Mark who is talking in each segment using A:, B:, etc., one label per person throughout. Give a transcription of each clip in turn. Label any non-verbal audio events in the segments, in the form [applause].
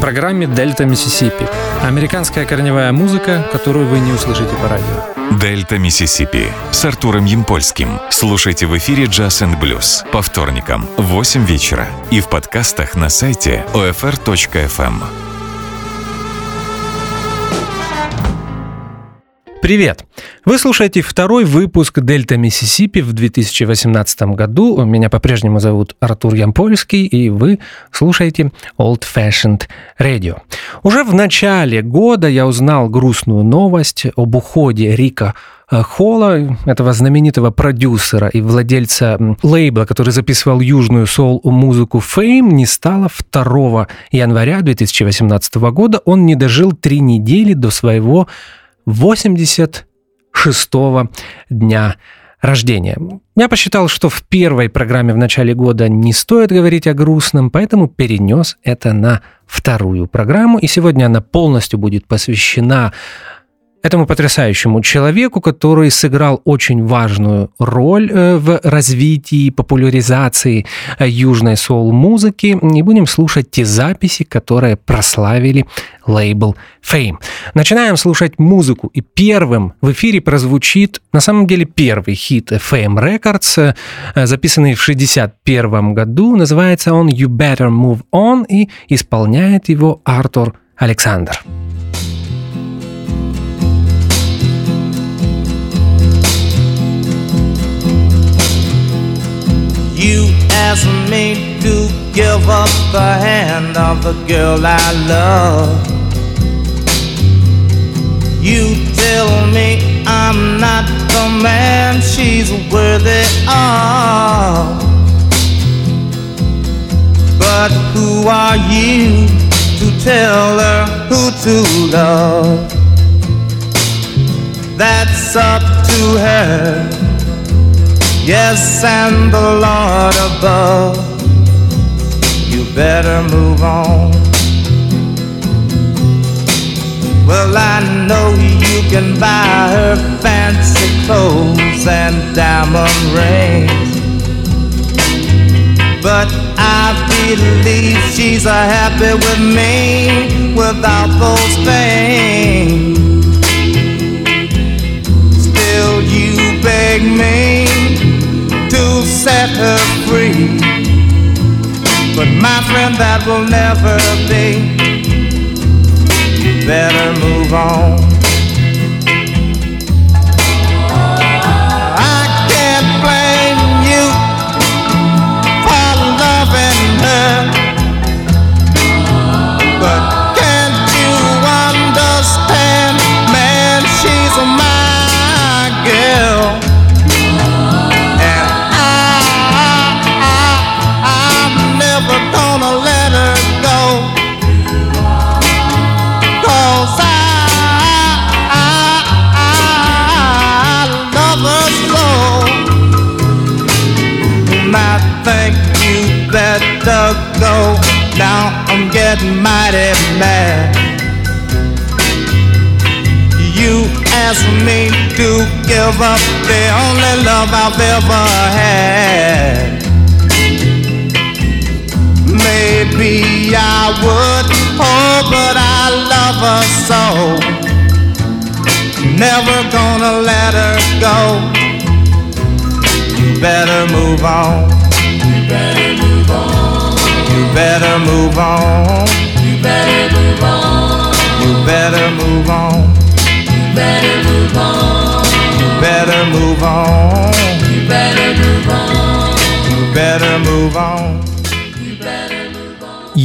A: Программе «Дельта Миссисипи» американская корневая музыка, которую вы не услышите по радио.
B: «Дельта Миссисипи» с Артуром Ямпольским. Слушайте в эфире «Jazz and Blues» по вторникам в 8 вечера и в подкастах на сайте OFR.FM.
A: Привет! Вы слушаете второй выпуск «Дельта Миссисипи» в 2018 году. Меня по-прежнему зовут Артур Ямпольский, и вы слушаете Old Fashioned Radio. Уже в начале года я узнал грустную новость об уходе Рика э, Холла, этого знаменитого продюсера и владельца лейбла, который записывал южную соул-музыку Fame, не стало 2 января 2018 года. Он не дожил три недели до своего 86-го дня рождения. Я посчитал, что в первой программе в начале года не стоит говорить о грустном, поэтому перенес это на вторую программу, и сегодня она полностью будет посвящена этому потрясающему человеку, который сыграл очень важную роль э, в развитии, популяризации э, южной соул-музыки. И будем слушать те записи, которые прославили лейбл Fame. Начинаем слушать музыку, и первым в эфире прозвучит, на самом деле, первый хит Fame Records, э, записанный в 1961 году. Называется он «You Better Move On», и исполняет его Артур Александр.
C: You ask me to give up the hand of the girl I love. You tell me I'm not the man she's worthy of. But who are you to tell her who to love? That's up to her. Yes, and the Lord above, you better move on. Well, I know you can buy her fancy clothes and diamond rings. But I believe she's a happy with me without those things. Still, you beg me to set her free. But my friend, that will never be. You better move on. Mighty mad. You asked me to give up the only love I've ever had. Maybe I would, oh, but I love her so. Never gonna let her go. You better move on. You better better move on. You better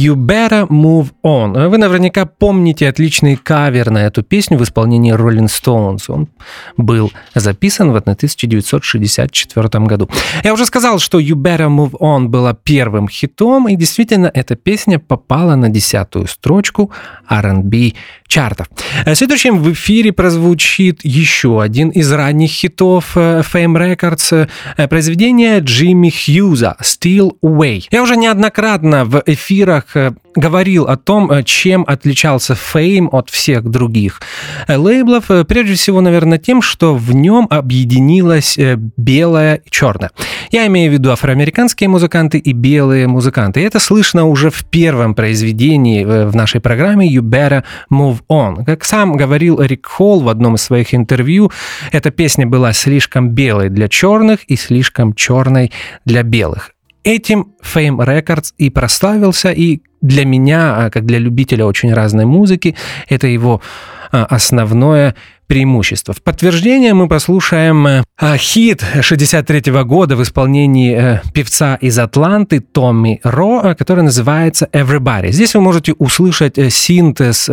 C: You Better Move On.
A: Вы наверняка помните отличный кавер на эту песню в исполнении Rolling Stones. Он был записан в 1964 году. Я уже сказал, что You Better Move On была первым хитом, и действительно эта песня попала на десятую строчку R&B чартов. Следующим в эфире прозвучит еще один из ранних хитов э, Fame Records, э, произведение Джимми Хьюза «Still Away». Я уже неоднократно в эфирах э, говорил о том, э, чем отличался Fame от всех других э, лейблов. Прежде всего, наверное, тем, что в нем объединилось белое и черное. Я имею в виду афроамериканские музыканты и белые музыканты. И это слышно уже в первом произведении в нашей программе «You Better Move On». Как сам говорил Рик Холл в одном из своих интервью, эта песня была слишком белой для черных и слишком черной для белых. Этим Fame Records и прославился, и для меня, а, как для любителя очень разной музыки, это его а, основное преимущество. В подтверждение мы послушаем э, хит 63 года в исполнении э, певца из Атланты Томми Ро, э, который называется «Everybody». Здесь вы можете услышать синтез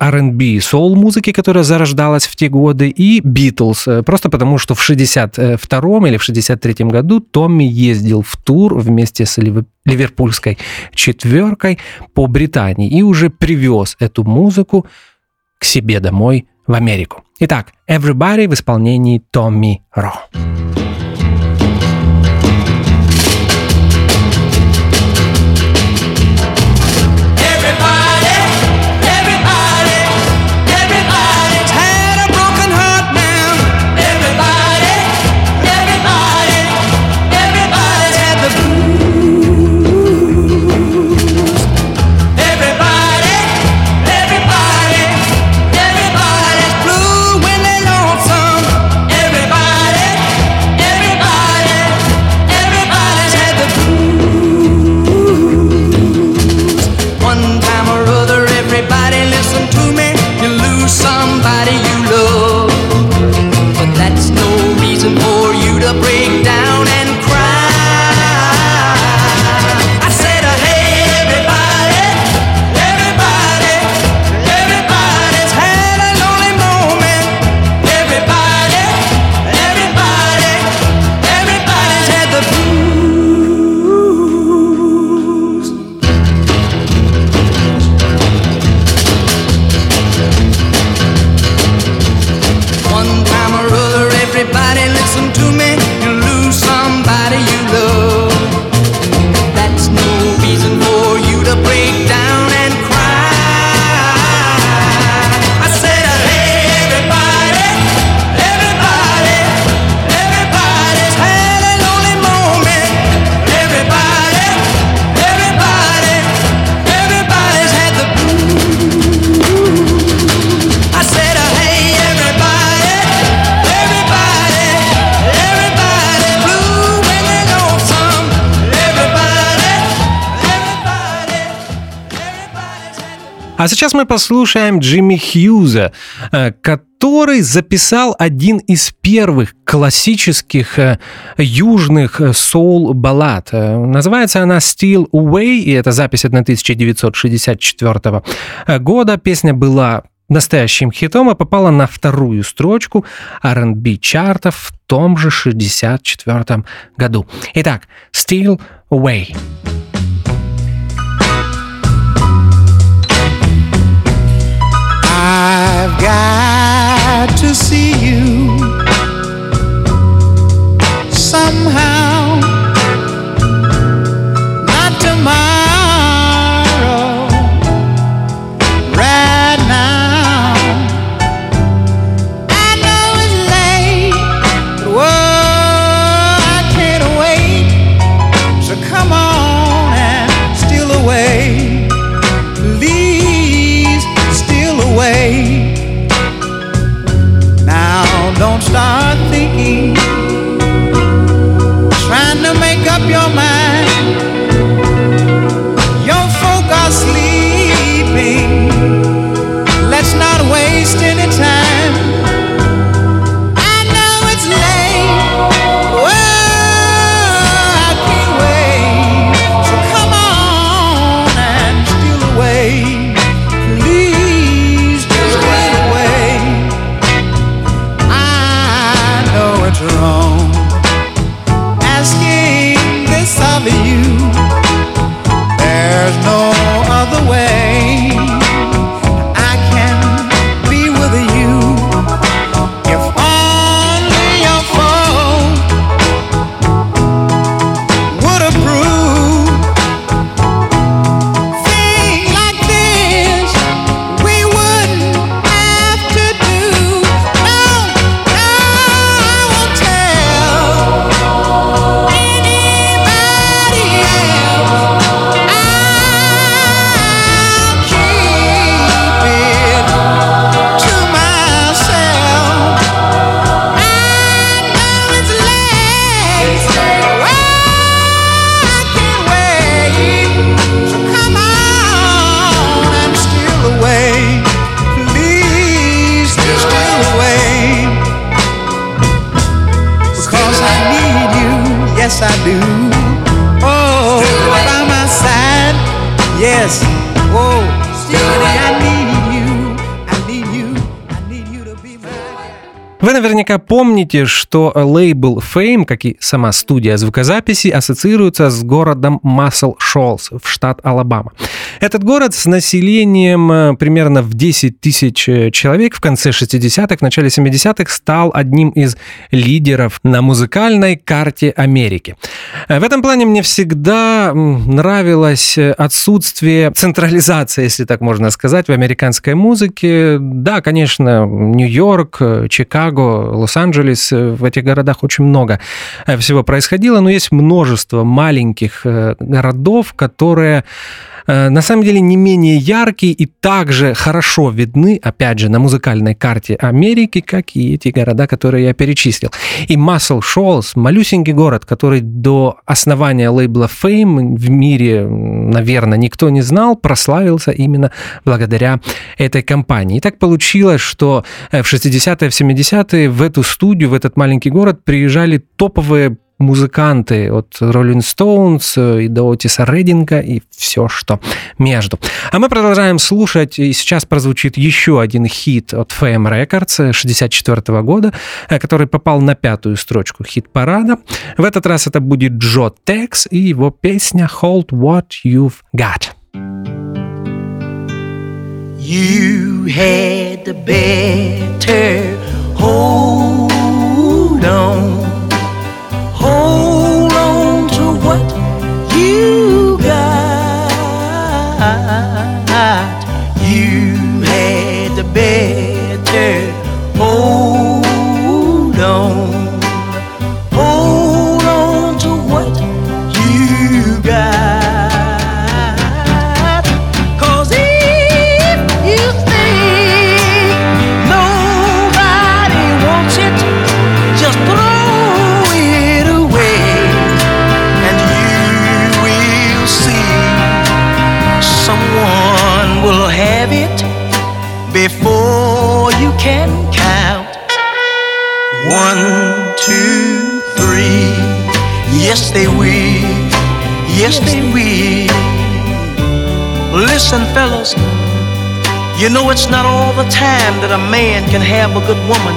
A: R&B соул музыки, которая зарождалась в те годы, и Битлз. Э, просто потому, что в 62 или в 63 году Томми ездил в тур вместе с ливерпульской четверкой по Британии и уже привез эту музыку к себе домой в Америку. Итак, Everybody в исполнении Томми Ро. Мы послушаем Джимми Хьюза, э, который записал один из первых классических э, южных э, соул-баллад. Называется она «Still Away», и это запись 1964 года. Песня была настоящим хитом и попала на вторую строчку R&B чартов в том же 64 году. Итак, «Still Away».
C: I've got to see you
A: Наверняка помните, что лейбл Fame, как и сама студия звукозаписи, ассоциируется с городом Muscle Shoals в штат Алабама. Этот город с населением э, примерно в 10 тысяч э, человек в конце 60-х, начале 70-х стал одним из лидеров на музыкальной карте Америки. Э, В этом плане мне всегда нравилось отсутствие централизации, если так можно сказать, в американской музыке. Да, конечно, Нью-Йорк, Чикаго, Лос-Анджелес, в этих городах очень много всего происходило, но есть множество маленьких городов, которые на самом деле не менее яркие и также хорошо видны, опять же, на музыкальной карте Америки, как и эти города, которые я перечислил. И Muscle Shoals, малюсенький город, который до основания лейбла Fame в мире, наверное, никто не знал, прославился именно благодаря этой компании. И так получилось, что э, в 60-е, в 70-е в эту студию, в этот маленький город приезжали топовые музыканты от Rolling Stones э, и до Отиса Рединга и все, что между. А мы продолжаем слушать, и сейчас прозвучит еще один хит от Fame Records 64 года, э, который попал на пятую строчку хит-парада. В этот раз это будет Джо Текс и его песня Hold What You've Got.
D: You had the better have a good woman.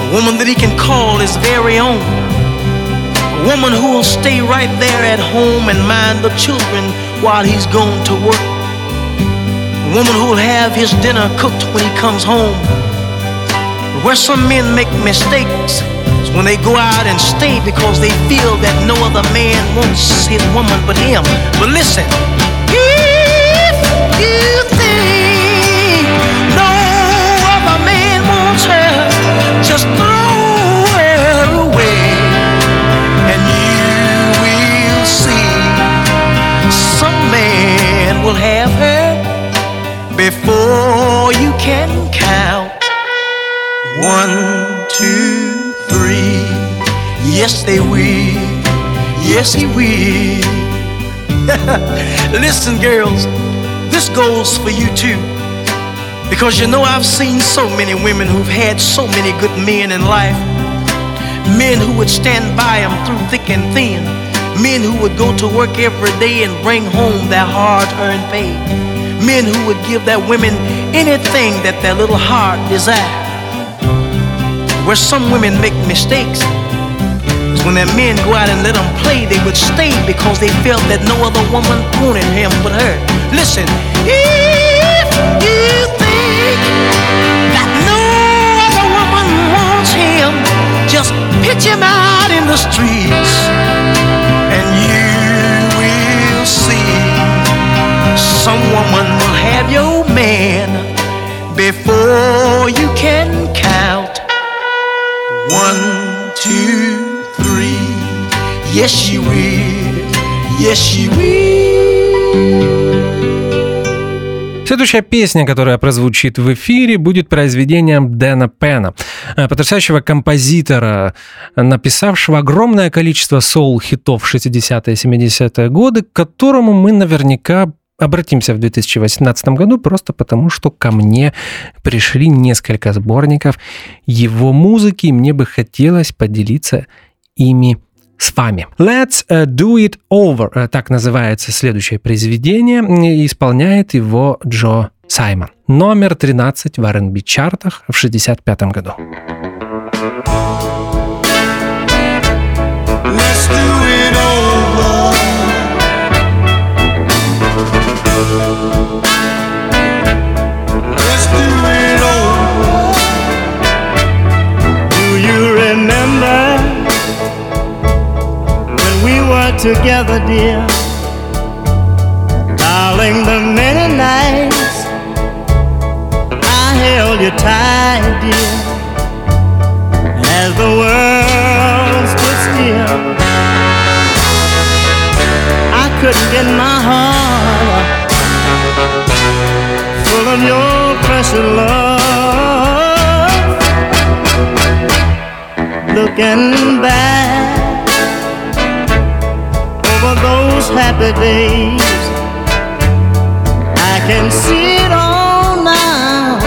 D: A woman that he can call his very own. A woman who will stay right there at home and mind the children while he's gone to work. A woman who will have his dinner cooked when he comes home. Where some men make mistakes is when they go out and stay because they feel that no other man wants his woman but him. But listen, just throw away and you will see some man will have her before you can count. One, two, three. Yes, they will. Yes, he will. [laughs] Listen, girls, this goes for you too. Because you know, I've seen so many women who've had so many good men in life. Men who would stand by them through thick and thin. Men who would go to work every day and bring home their hard earned pay. Men who would give their women anything that their little heart desired. Where some women make mistakes is when their men go out and let them play, they would stay because they felt that no other woman wanted him but her. Listen, pitch him out in the streets and you will see some woman will have your man before you can count. One, two, three. Yes, she will. Yes, she will.
A: Следующая песня, которая прозвучит в эфире, будет произведением Дэна Пена, э, потрясающего композитора, написавшего огромное количество соул-хитов 60-е 70-е годы, к которому мы наверняка обратимся в 2018 году просто потому, что ко мне пришли несколько сборников его музыки, и мне бы хотелось поделиться ими с вами. Let's uh, Do It Over, uh, так называется следующее произведение, и исполняет его Джо Саймон. Номер 13 в R&B чартах в 65 году.
E: Together, dear? Darling, the many nights I held you tight, dear as the world stood still. I couldn't get my heart full of your precious love. Looking back those happy days, I can see it all now.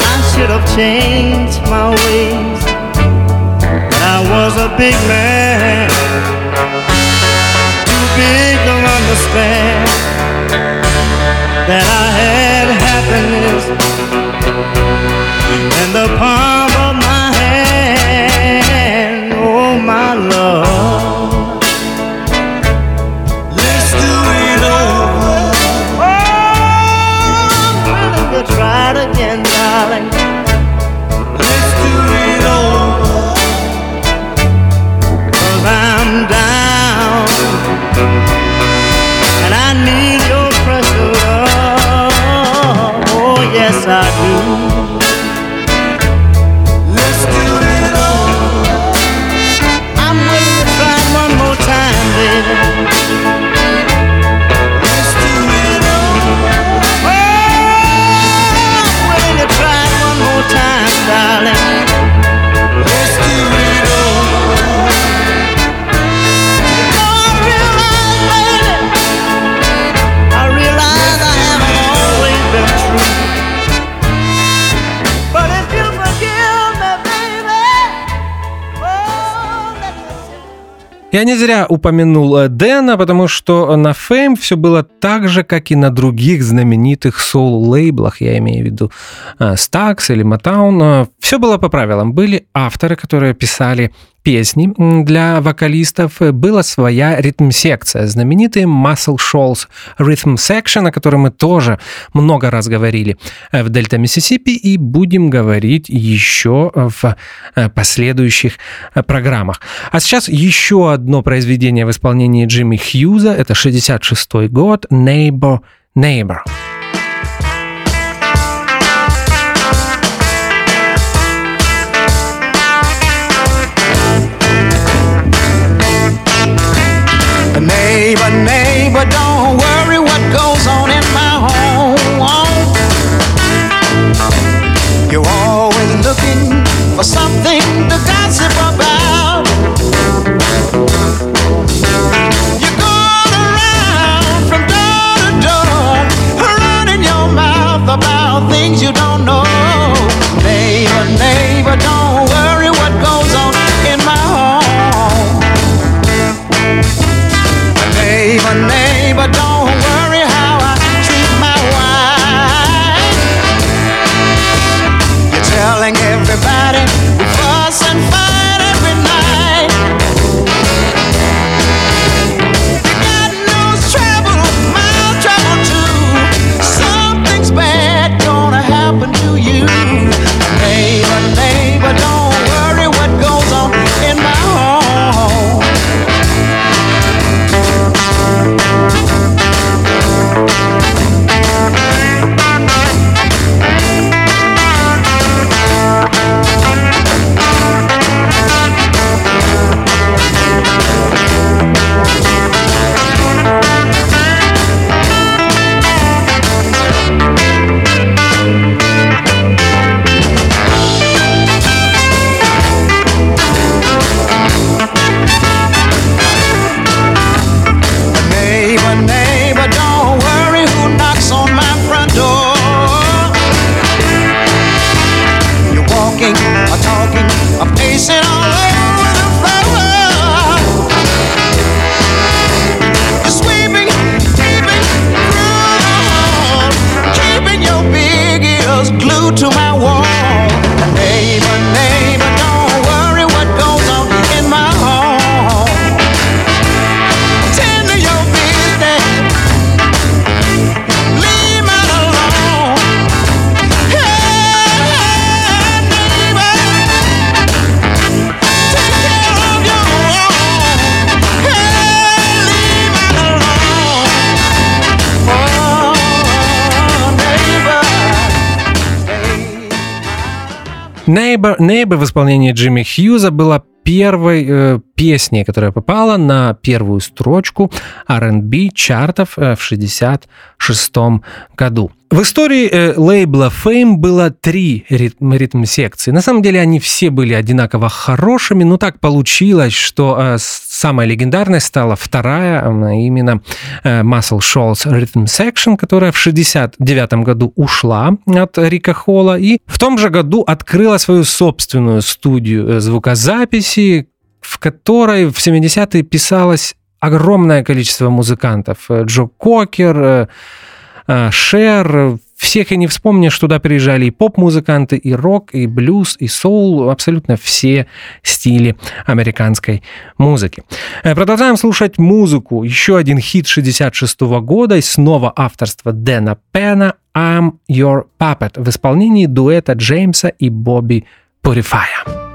E: I should have changed my ways. I was a big man, too big to understand that I had happiness in the palm not
A: Я не зря упомянул э, Дэна, потому что на Fame все было так же, как и на других знаменитых соул-лейблах, я имею в виду э, Stax или Motown. Все было по правилам. Были авторы, которые писали песни для вокалистов. Была своя ритм-секция, знаменитый Muscle Shoals Rhythm Section, о котором мы тоже много раз говорили э, в Дельта Миссисипи и будем говорить еще в э, последующих э, программах. А сейчас еще одно произведение в исполнении Джимми Хьюза. Это 66 год. Neighbor. Neighbor,
C: neighbor, don't worry what goes on in my home. You're always looking for something to gossip about. You're going around from door to door, running your mouth about things you don't know. Neighbor, neighbor, don't Neighbor
A: в исполнении Джимми Хьюза была первой э, песней, которая попала на первую строчку R&B чартов э, в 66 году. В истории э, лейбла Fame было три ритм, ритм-секции. На самом деле они все были одинаково хорошими, но так получилось, что э, самой легендарной стала вторая, э, именно э, Muscle Shoals Rhythm Section, которая в 69 году ушла от Рика Холла и в том же году открыла свою собственную студию э, звукозаписи, в которой в 70-е писалось огромное количество музыкантов. Э, Джо Кокер, э, э, Шер, всех и не вспомнишь, туда приезжали и поп-музыканты, и рок, и блюз, и соул, абсолютно все стили американской музыки. Продолжаем слушать музыку. Еще один хит 66 года, и снова авторство Дэна Пена «I'm Your Puppet» в исполнении дуэта Джеймса и Бобби Пурифая.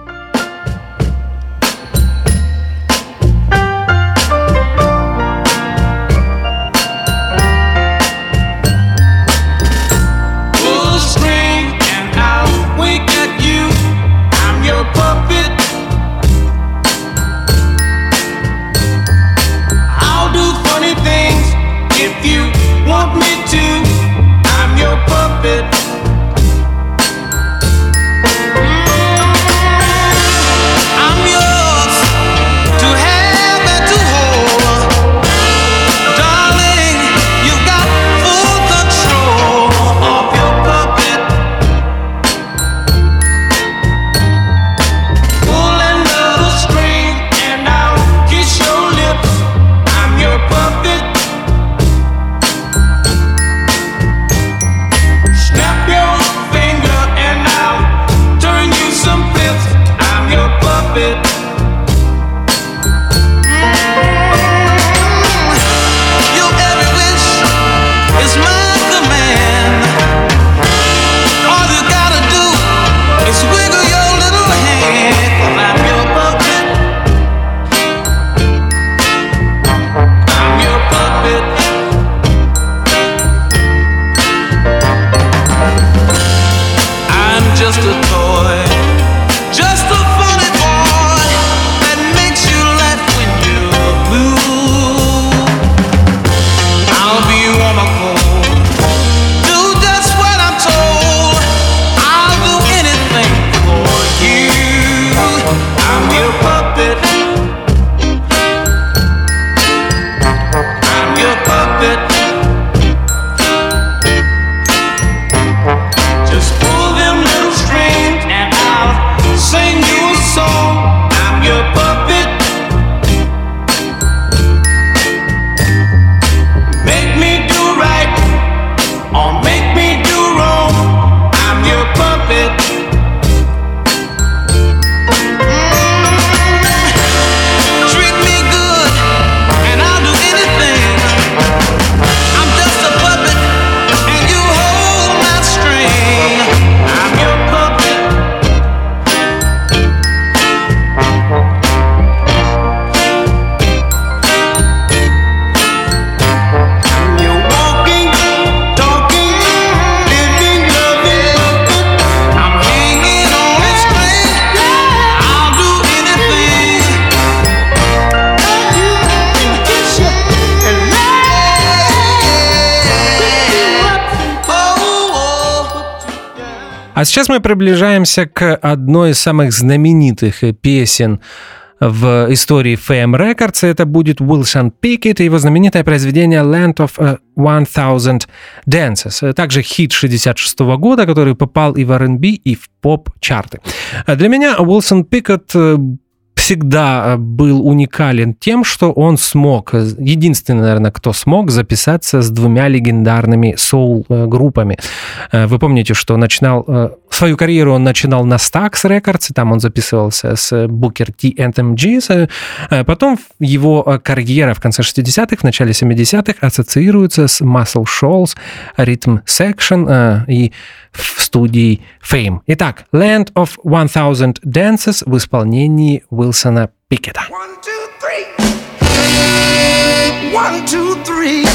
A: А сейчас мы приближаемся к одной из самых знаменитых песен в истории Fame Records. Это будет Уилсон Пикет и его знаменитое произведение Land of a Thousand Dances. Также хит 66 года, который попал и в R&B, и в поп-чарты. Для меня Уилсон Пикет всегда э, был уникален тем, что он смог, э, единственный, наверное, кто смог записаться с двумя легендарными соул-группами. Э, вы помните, что начинал свою карьеру он начинал на Stax Records, там он записывался с Booker T and MG, потом его карьера в конце 60-х, в начале 70-х ассоциируется с Muscle Shoals, Rhythm Section и в студии Fame. Итак, Land of 1000 Dances в исполнении Уилсона Пикета. One, two, three. One, two, three.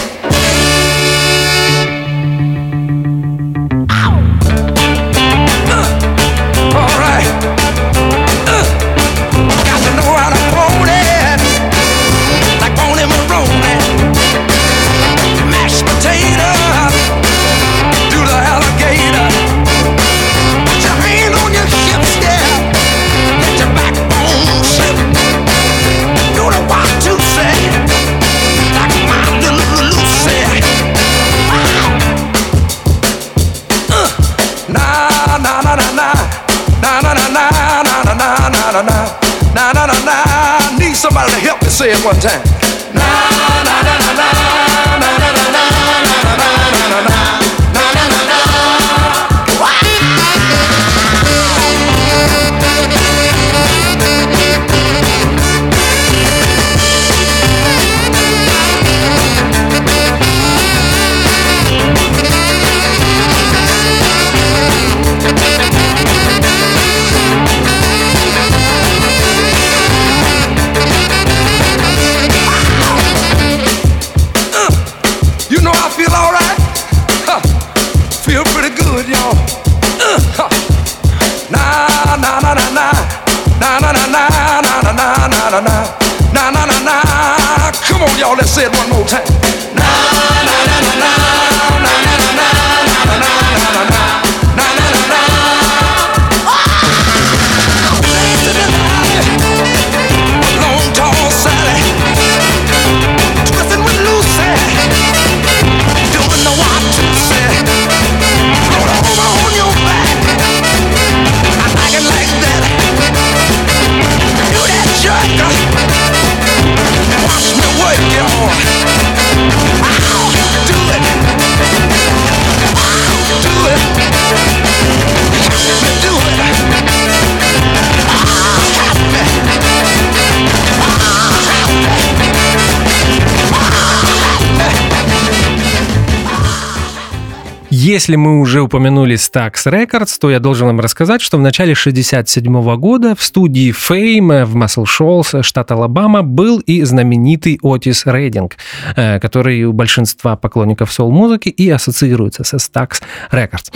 A: Если мы уже упомянули Stax Records, то я должен вам рассказать, что в начале 67 года в студии Fame в Muscle Shoals, штат Алабама, был и знаменитый Отис Рейдинг, э, который у большинства поклонников соул-музыки и ассоциируется со Stax Records.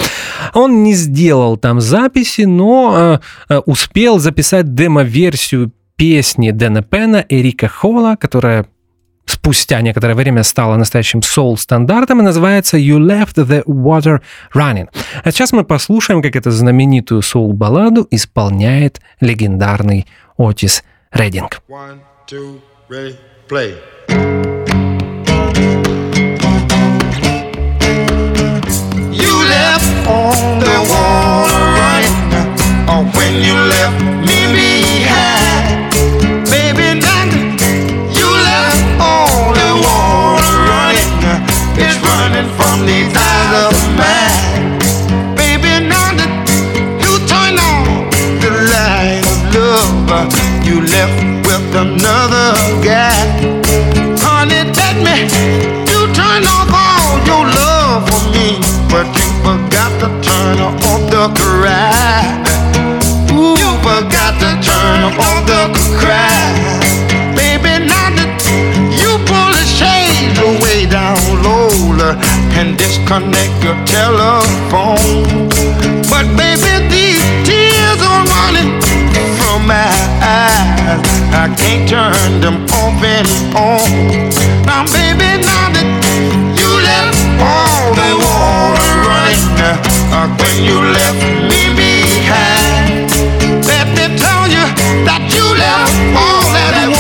A: Он не сделал там записи, но э, э, успел записать демо-версию песни Дэна Пена и Рика Холла, которая спустя некоторое время стала настоящим соул-стандартом и называется «You Left the Water Running». А сейчас мы послушаем, как эту знаменитую соул-балладу исполняет легендарный Отис Рединг.
F: One, two, ready, play.
C: You left on the water running, or when you left me behind, left with another guy. Honey, let me. You turned off all your love for me, but you forgot to turn off the cry. Ooh, you forgot to turn off the cry. Baby, now that you pull the shades away down low and disconnect your telephone. But baby, I can't turn them off and on. Now, baby, now that you left all the water running, uh, when you left me behind, let me tell you that you left all that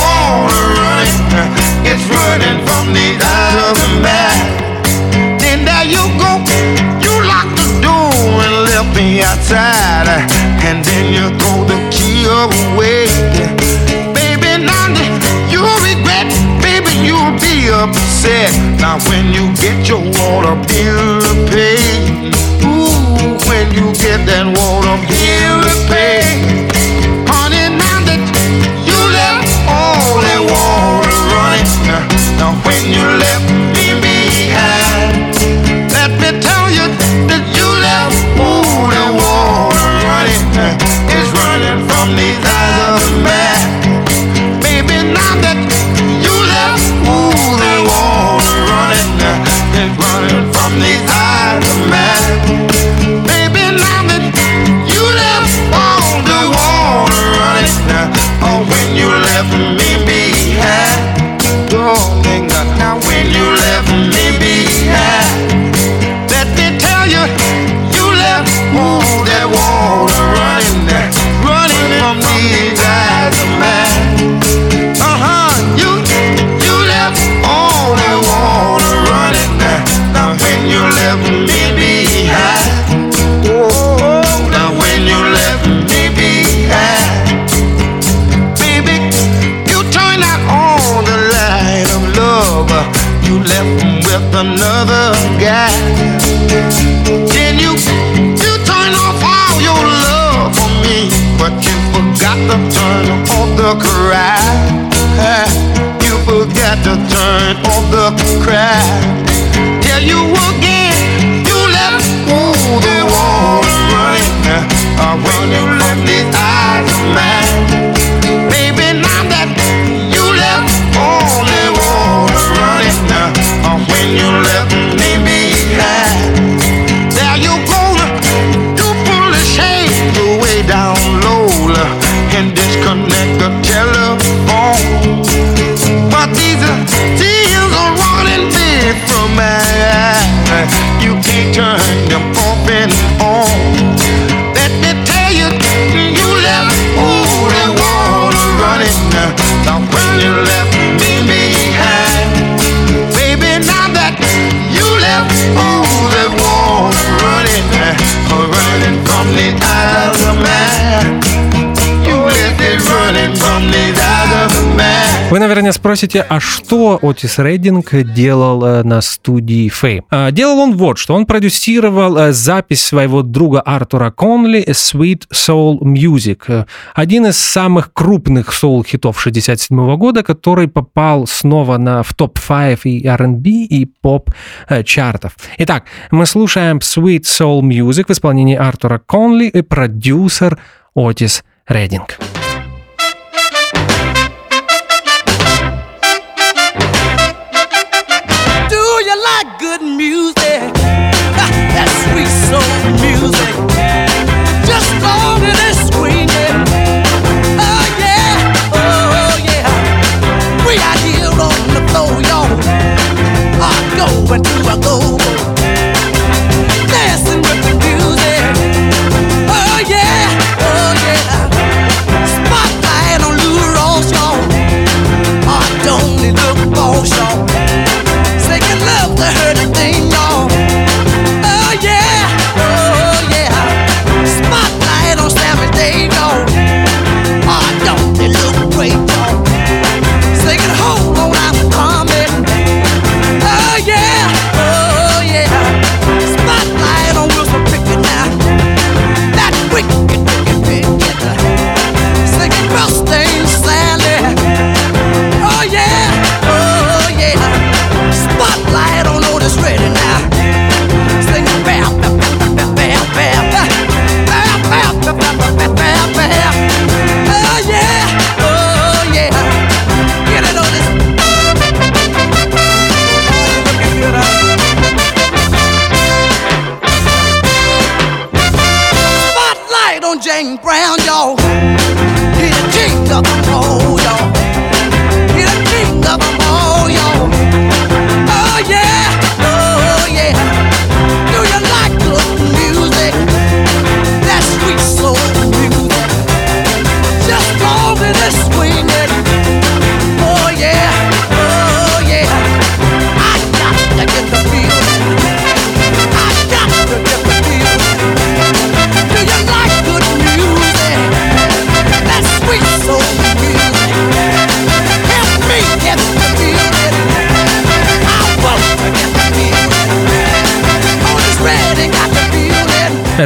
A: наверное, спросите, а что Отис Рейдинг делал э, на студии Fame? А, Делал он вот что. Он продюсировал э, запись своего друга Артура Конли «Sweet Soul Music», э, один из самых крупных соул-хитов 67 года, который попал снова на, в топ-5 и R&B, и поп-чартов. Итак, мы слушаем «Sweet Soul Music» в исполнении Артура Конли и продюсер Отис Рейдинг.
D: Do sweet soul music. Just. Oh yeah, oh yeah. We here on the floor, y'all. To a go. With the music. Oh yeah, oh yeah. Spotlight on Lou y'all. Singing love to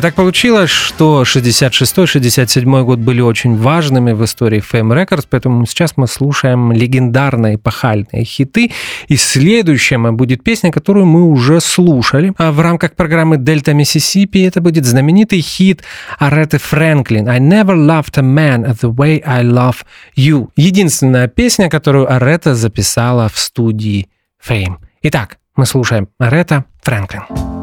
D: feeling.
A: Э, Так получилось, что 66-67 год были очень важными в истории Fame Records, поэтому сейчас мы слушаем легендарные эпохальные хиты. И следующая будет песня, которую мы уже слушали. А в рамках программы Дельта Миссисипи это будет знаменитый хит Ареты Фрэнклин «I never loved a man the way I love you». Единственная песня, которую Арета записала в студии Fame. Итак, мы слушаем Арета Фрэнклин.
G: You're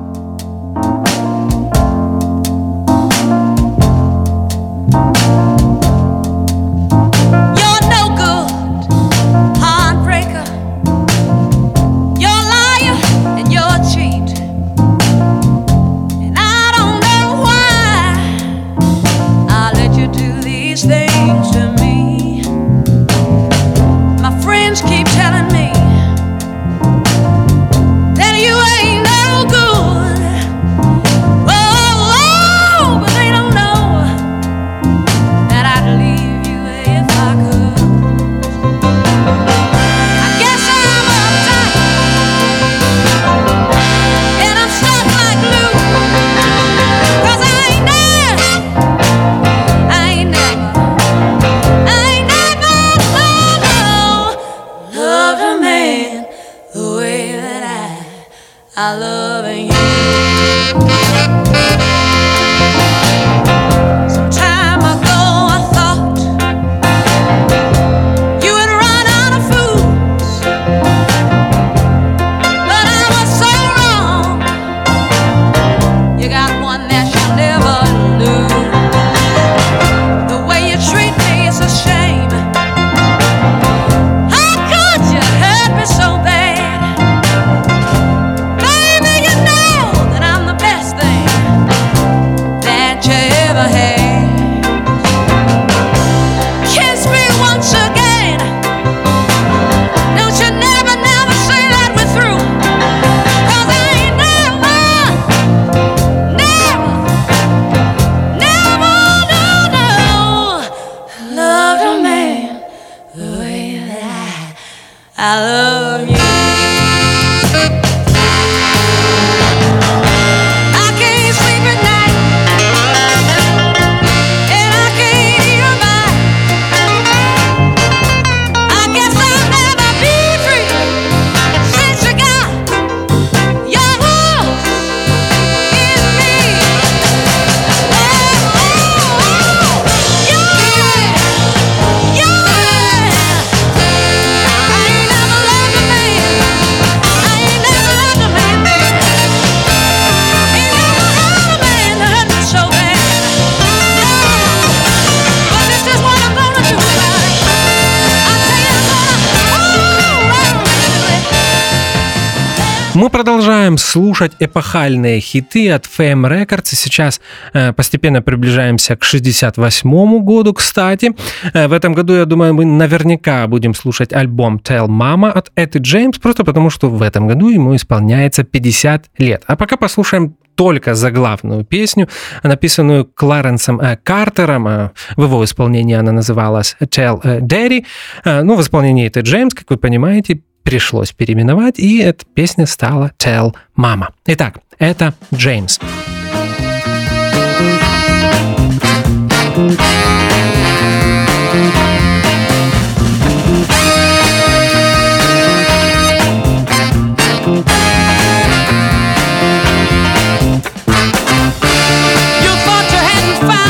A: слушать эпохальные хиты от Fame Records. И сейчас э, постепенно приближаемся к 68 году, кстати. Э, в этом году, я думаю, мы наверняка будем слушать альбом Tell Mama от Эдди Джеймс, просто потому что в этом году ему исполняется 50 лет. А пока послушаем только за главную песню, написанную Кларенсом э, Картером. Э, в его исполнении она называлась Tell э, Daddy. Э, ну, в исполнении это Джеймс, как вы понимаете, пришлось переименовать, и эта песня стала «Tell Mama». Итак, это Джеймс.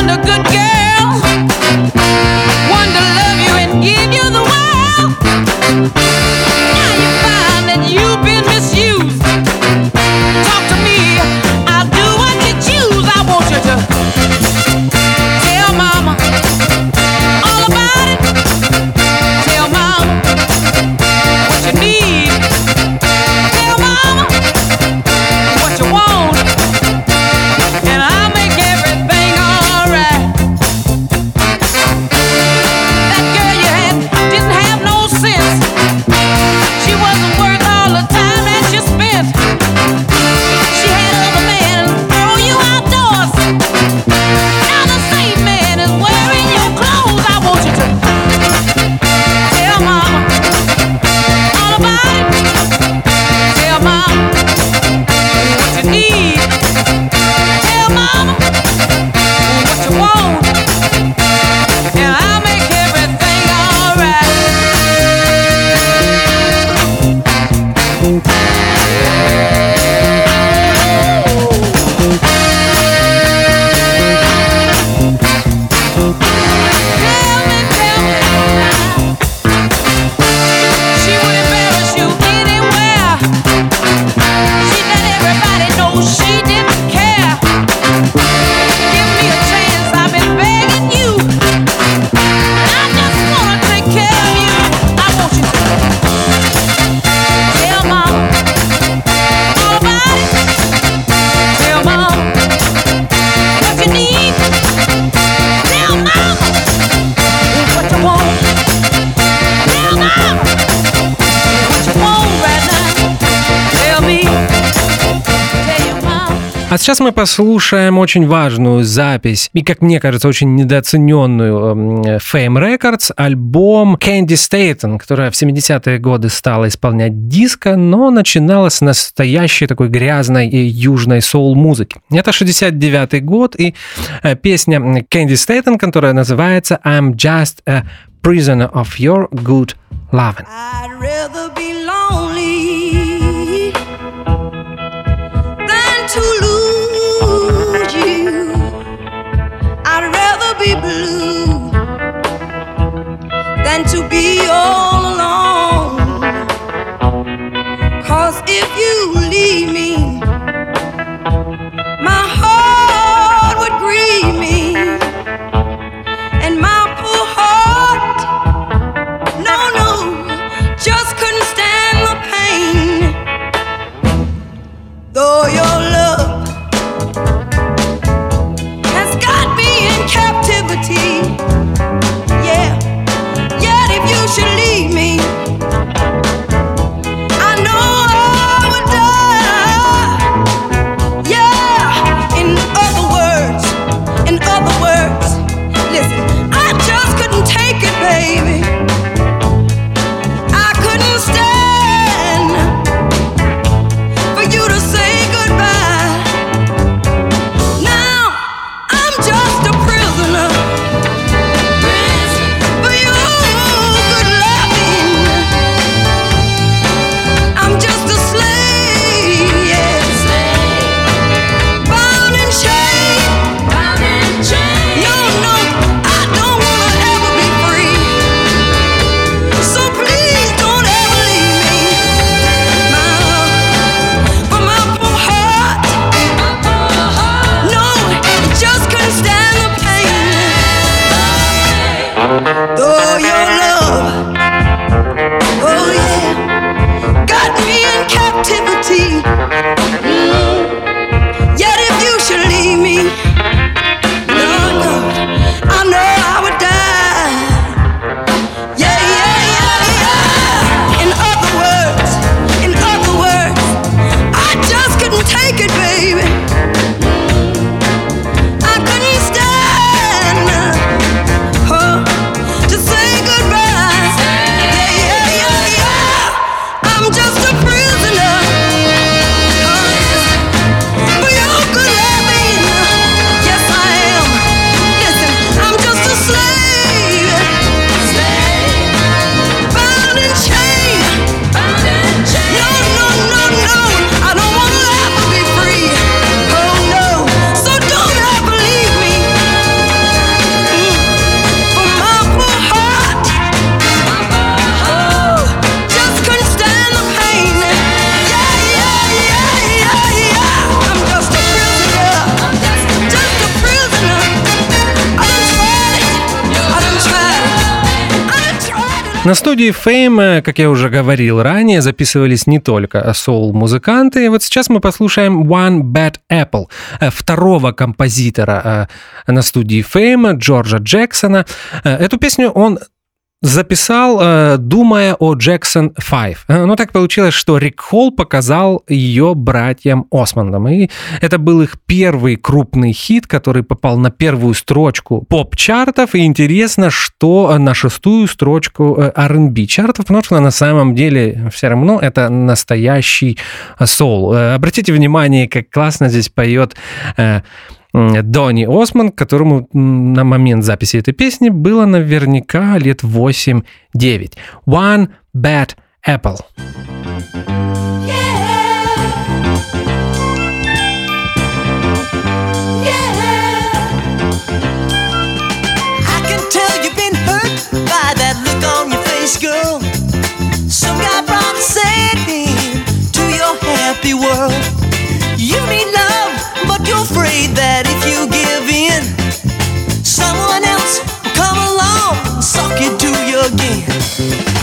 H: a good girl
A: послушаем очень важную запись и, как мне кажется, очень недооцененную эм, Fame Records, альбом Candy Staten, которая в 70-е годы стала исполнять диско, но начиналась с настоящей такой грязной и южной соул-музыки. Это 69-й год, и э, песня Candy Staten, которая называется «I'm just a prisoner of your good lovin'».
I: And
G: to be all alone. Cause if you leave me,
A: На студии Fame, э, как я уже говорил ранее, записывались не только соул-музыканты. И вот сейчас мы послушаем One Bad Apple, э, второго композитора э, на студии Fame, Джорджа Джексона. Эту песню он записал, э, думая о Джексон 5. Э, Но ну, так получилось, что Рик Холл показал ее братьям Османдам. И это был их первый крупный хит, который попал на первую строчку поп-чартов. И интересно, что э, на шестую строчку R&B чартов, потому что на самом деле все равно это настоящий соул. Обратите внимание, как классно здесь поет Донни Осман, которому на момент записи этой песни было наверняка лет 8-9. One Bad Apple.
D: Thank you.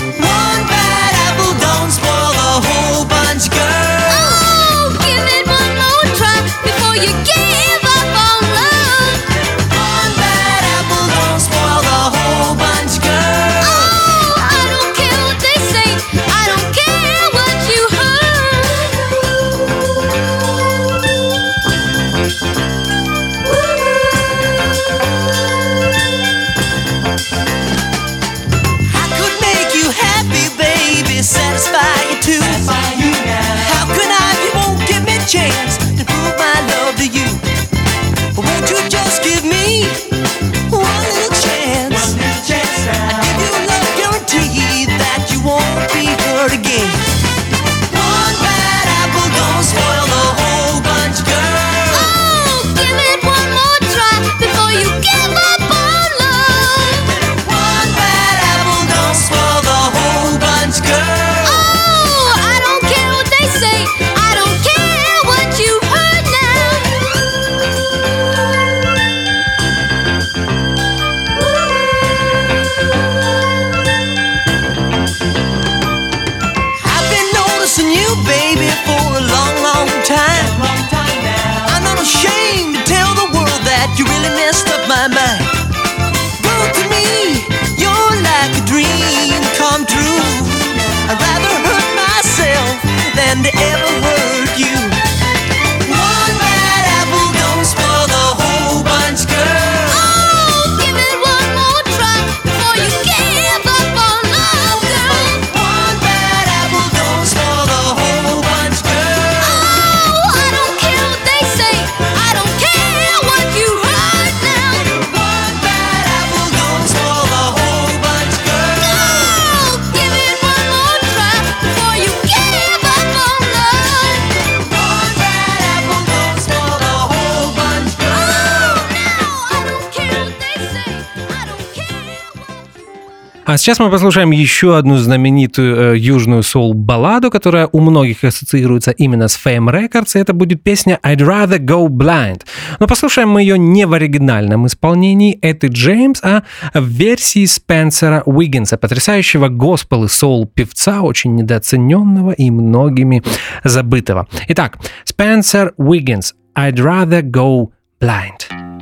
A: А сейчас мы послушаем еще одну знаменитую э, южную соул-балладу, которая у многих ассоциируется именно с Fame Records, и это будет песня «I'd Rather Go Blind». Но послушаем мы ее не в оригинальном исполнении Эты Джеймс, а в версии Спенсера Уиггинса, потрясающего госпел и соул-певца, очень недооцененного и многими забытого. Итак, Спенсер Уиггинс «I'd Rather Go Blind».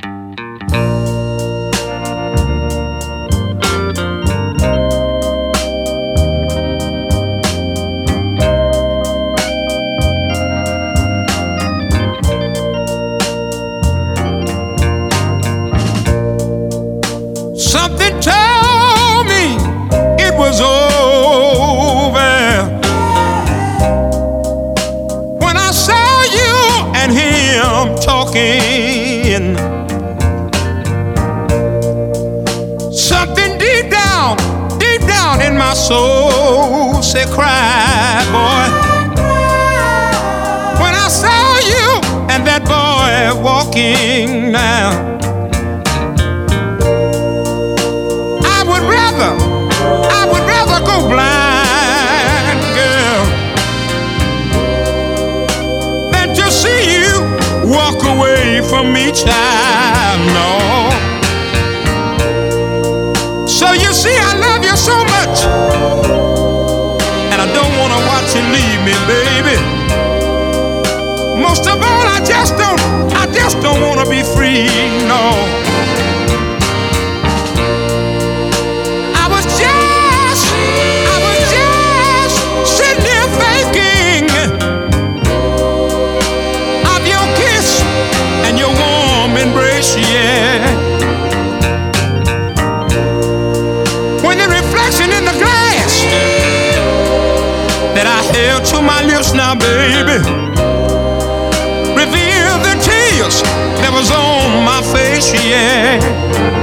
J: My soul said, "Cry, boy." When I saw you and that boy walking now. I would rather, I would rather go blind, girl, than to see you walk away from me, child. No. So you see, I just don't want to be free, no. I was just, I was just sitting of your kiss and your warm embrace, yeah. When the reflection in the glass that I held to my lips now, baby, on my face, yeah.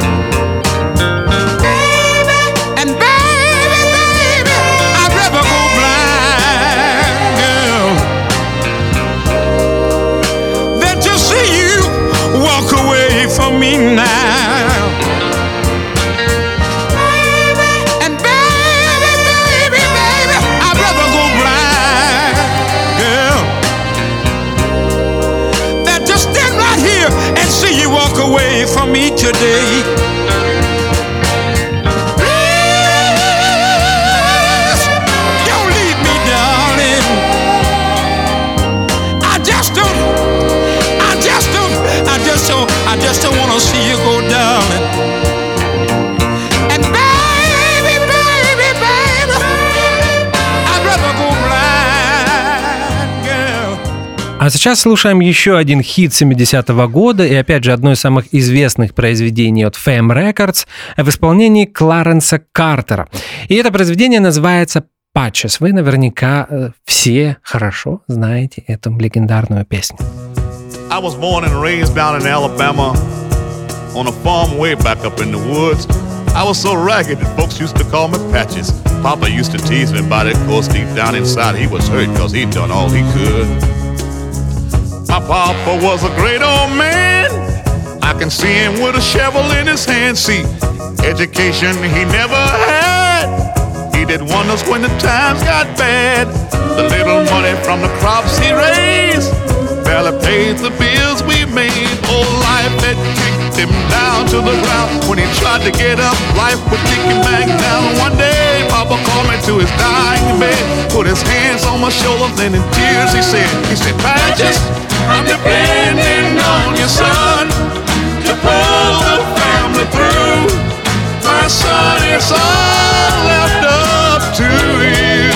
J: say
A: А сейчас слушаем еще один хит 70-го года и опять же одно из самых известных произведений от Fame Records в исполнении Кларенса Картера. И это произведение называется Patches. Вы наверняка э, все хорошо знаете эту легендарную песню.
K: I was born and raised down in Alabama on a farm way back up in the woods. I was so ragged that folks used to call me Patches. Papa used to tease me about it, of course, deep down inside he was hurt because he'd done all he could. My papa was a great old man. I can see him with a shovel in his hand. See, education he never had. He did wonders when the times got bad. The little money from the crops he raised barely paid the bills we made. Oh, life had kicked him down to the ground. When he tried to get up, life would kick him back down. One day, Papa called me to his dying bed, put his hands on my shoulders, then in tears he said, he said, Patches, I'm depending on your son to pull the family through. My son, it's all left up to you.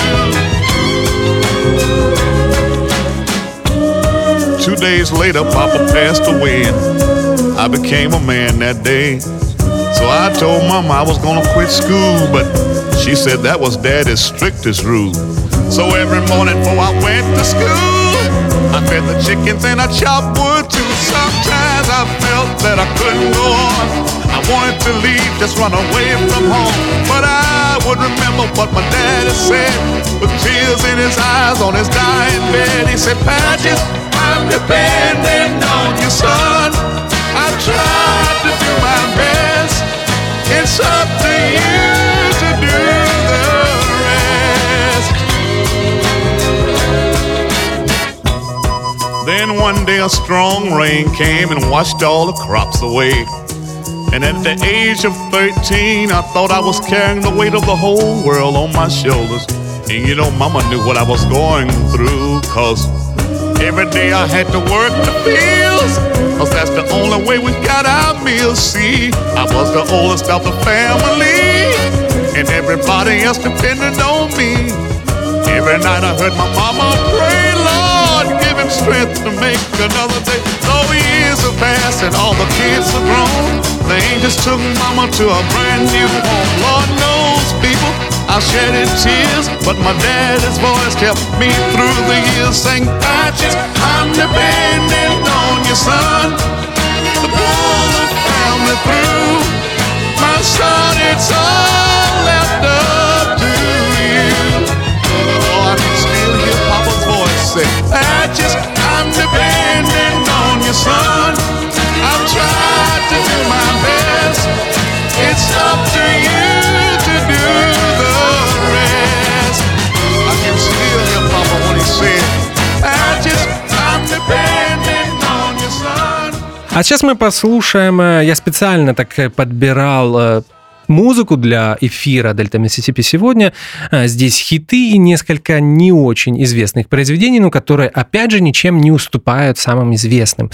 K: Two days later, Papa passed away, and I became a man that day. So I told Mama I was gonna quit school, but she said that was Daddy's strictest rule. So every morning before I went to school, I fed the chickens and I chopped wood too. Sometimes I felt that I couldn't go on. I wanted to leave, just run away from home. But I would remember what my daddy said. With tears in his eyes on his dying bed, he said, Patches, I'm depending on you, son. I tried to do my best. It's up to Then one day a strong rain came and washed all the crops away. And at the age of 13, I thought I was carrying the weight of the whole world on my shoulders. And you know, Mama knew what I was going through, cause every day I had to work the fields, cause that's the only way we got our meals. See, I was the oldest of the family, and everybody else depended on me. Every night I heard my mama pray, strength to make another day. Though years have passed and all the kids are grown, the angels took mama to a brand new home. Lord knows, people, I shedded tears, but my daddy's voice kept me through the years. Saying, Patches, I'm depending on your son the family through.
A: А сейчас мы послушаем, э, я специально так э, подбирал э, музыку для эфира Дельта Миссисипи сегодня. Здесь хиты и несколько не очень известных произведений, но которые, опять же, ничем не уступают самым известным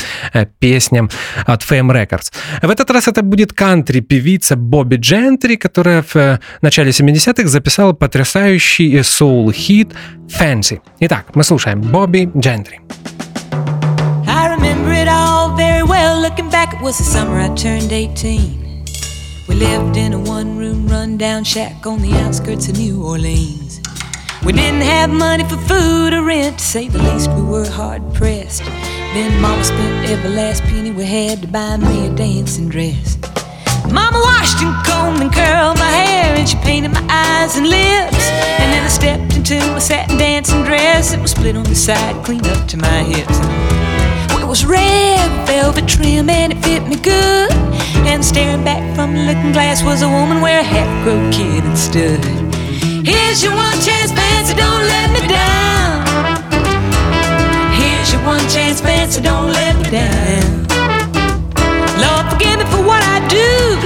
A: песням от Fame Records. В этот раз это будет кантри-певица Бобби Джентри, которая в начале 70-х записала потрясающий соул-хит «Fancy». Итак, мы слушаем Бобби Джентри.
H: I remember it all. Looking back, it was the summer I turned 18. We lived in a one room rundown shack on the outskirts of New Orleans. We didn't have money for food or rent, to say the least, we were hard pressed. Then Mama spent every last penny we had to buy me a dancing dress. Mama washed and combed and curled my hair, and she painted my eyes and lips. And then I stepped into a satin dancing dress. It was split on the side, clean up to my hips. Was red velvet trim, and it fit me good. And staring back from the looking glass was a woman where a half-grown kid had stood. Here's your one chance, fancy, don't let me down. Here's your one chance, fancy, don't let me down. Lord, forgive me for what I do.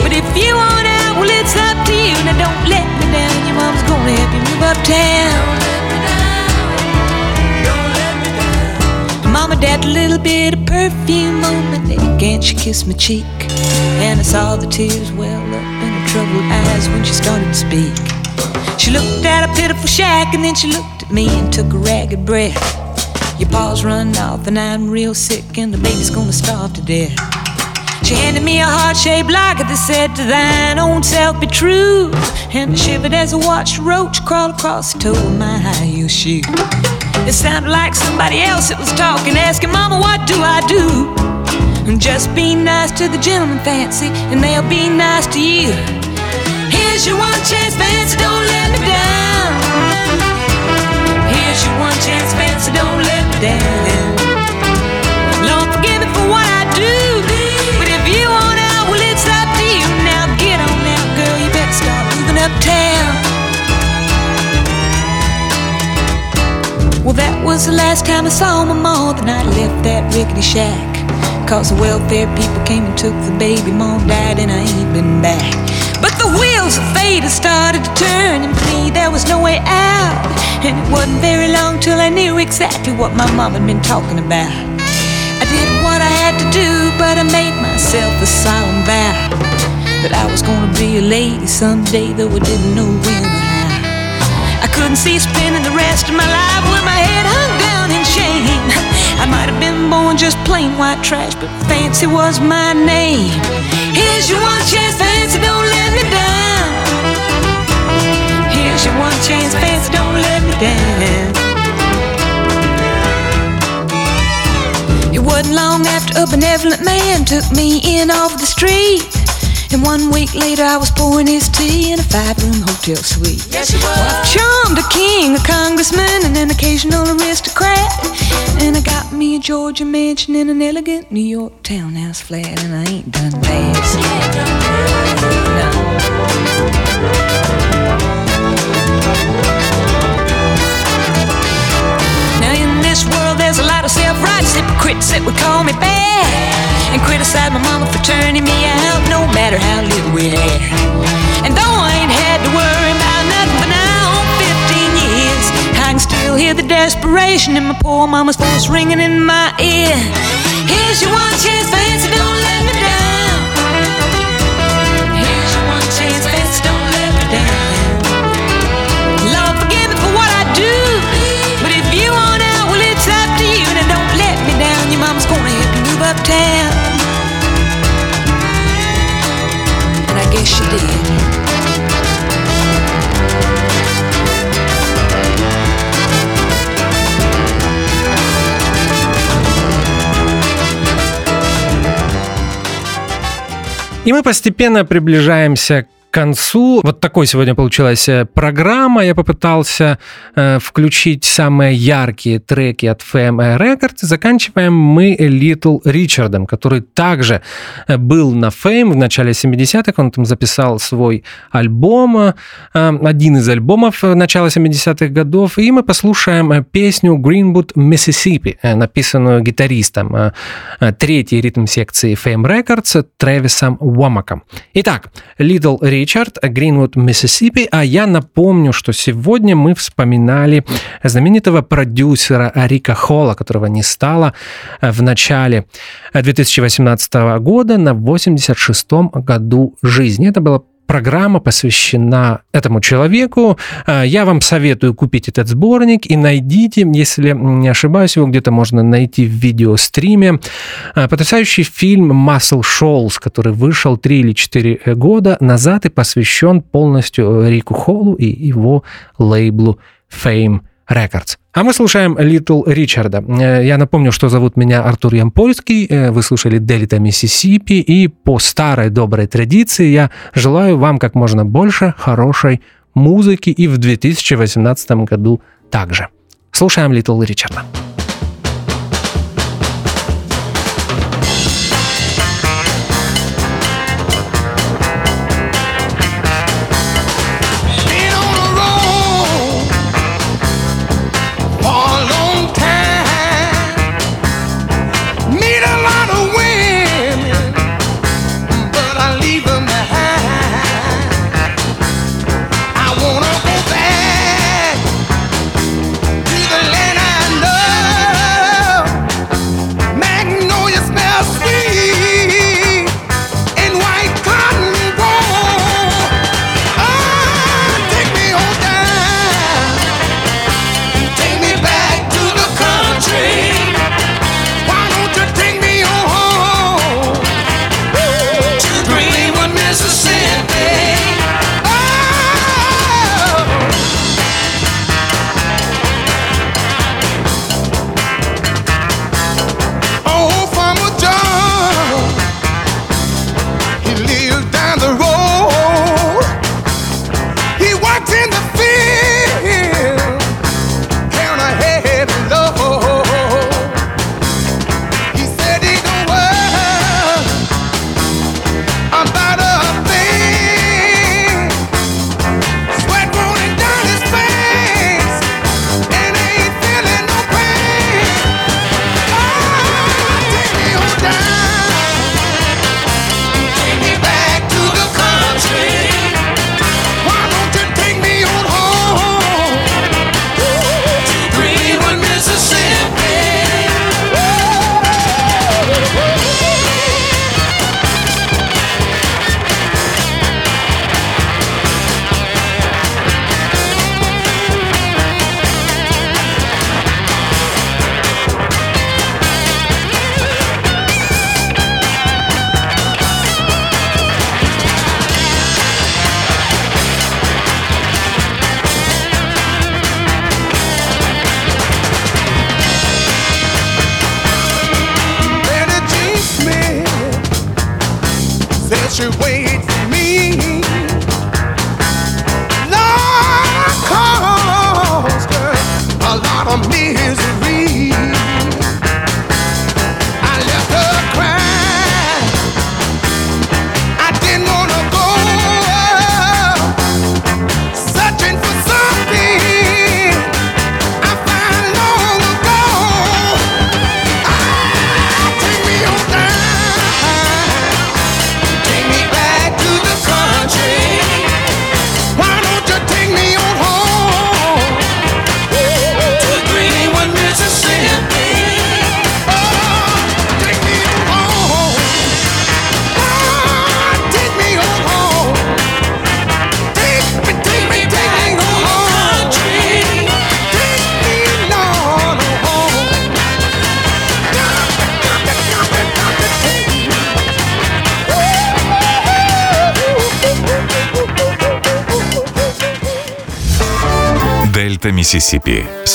H: But if you want out, well, it's up to you. Now don't let me down. Your mom's gonna help you move uptown. Dabbed little bit of perfume on my neck and she kissed my cheek. And I saw the tears well up in her troubled eyes when she started to speak. She looked at a pitiful shack and then she looked at me and took a ragged breath. Your paws run off and I'm real sick and the baby's gonna starve to death. She handed me a heart-shaped locket that said, To thine own self be true. And I shivered as I watched a roach crawl across the toe of my high-heel shoe. It sounded like somebody else that was talking, asking, Mama, what do I do? And just be nice to the gentleman, fancy, and they'll be nice to you. Here's your one chance, fancy, don't let me down. Here's your one chance, fancy, don't let me down. That was the last time I saw my mom. Then I left that rickety shack. Cause the welfare people came and took the baby. Mom died and I ain't been back. But the wheels of fate had started to turn, and me there was no way out. And it wasn't very long till I knew exactly what my mom had been talking about. I did what I had to do, but I made myself a solemn vow that I was gonna be a lady someday, though I didn't know when. I couldn't see spending the rest of my life with my head hung down in shame. I might have been born just plain white trash, but fancy was my name. Here's your one chance, fancy, don't let me down. Here's your one chance, fancy, don't let me down. It wasn't long after a benevolent man took me in off the street. And one week later, I was pouring his tea in a five room hotel suite.
G: Yes, you
H: Well, I've charmed a king, a congressman, and an occasional aristocrat. And I got me a Georgia mansion in an elegant New York townhouse flat, and I ain't done bad. Now in this world there's a lot of self-righteous hypocrites that would call me bad and criticize my mama for turning me no how little we had. And though I ain't had to nothing for now 15 years, I can still hear the desperation in my poor mama's voice ringing in my ear. Here's your one chance, fancy, don't let me down. Here's your one chance, fancy, don't let me down. Lord, forgive me for what I do. But if you want out, well, it's up to you. Now don't let me down. Your mama's gonna help you move uptown.
A: И мы постепенно приближаемся концу. Вот такой сегодня получилась э, программа. Я попытался э, включить самые яркие треки от FM Records. Заканчиваем мы Little Ричардом, который также э, был на Fame в начале 70-х. Он там записал свой альбом, э, один из альбомов э, начала 70-х годов. И мы послушаем песню Greenwood, Mississippi, написанную гитаристом э, третьей ритм-секции Fame Records Тревисом Уамаком. Итак, Little Ричард, Greenwood, Mississippi, а я напомню, что сегодня мы вспоминали знаменитого продюсера Рика Холла, которого не стало э, в начале э, 2018 года на 86-м году жизни. Это была программа посвящена этому человеку. Э, Я вам советую купить этот сборник и найдите, если не ошибаюсь, его где-то можно найти в видеостриме. Э, Потрясающий фильм «Muscle Shoals», который вышел 3 или 4 года назад и посвящен полностью Рику Холлу и его лейблу Fame Records. А мы слушаем Little Ричарда. Э, Я напомню, что зовут меня Артур Ямпольский. Э, Вы слушали Делита Миссисипи. И по старой доброй традиции я желаю вам как можно больше хорошей музыки и в 2018 году также. Слушаем Little Ричарда.
J: Been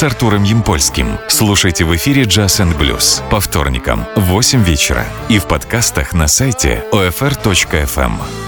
B: с Артуром Ямпольским. Слушайте в эфире «Джаз and Блюз» по вторникам в 8 вечера и в подкастах на сайте OFR.FM.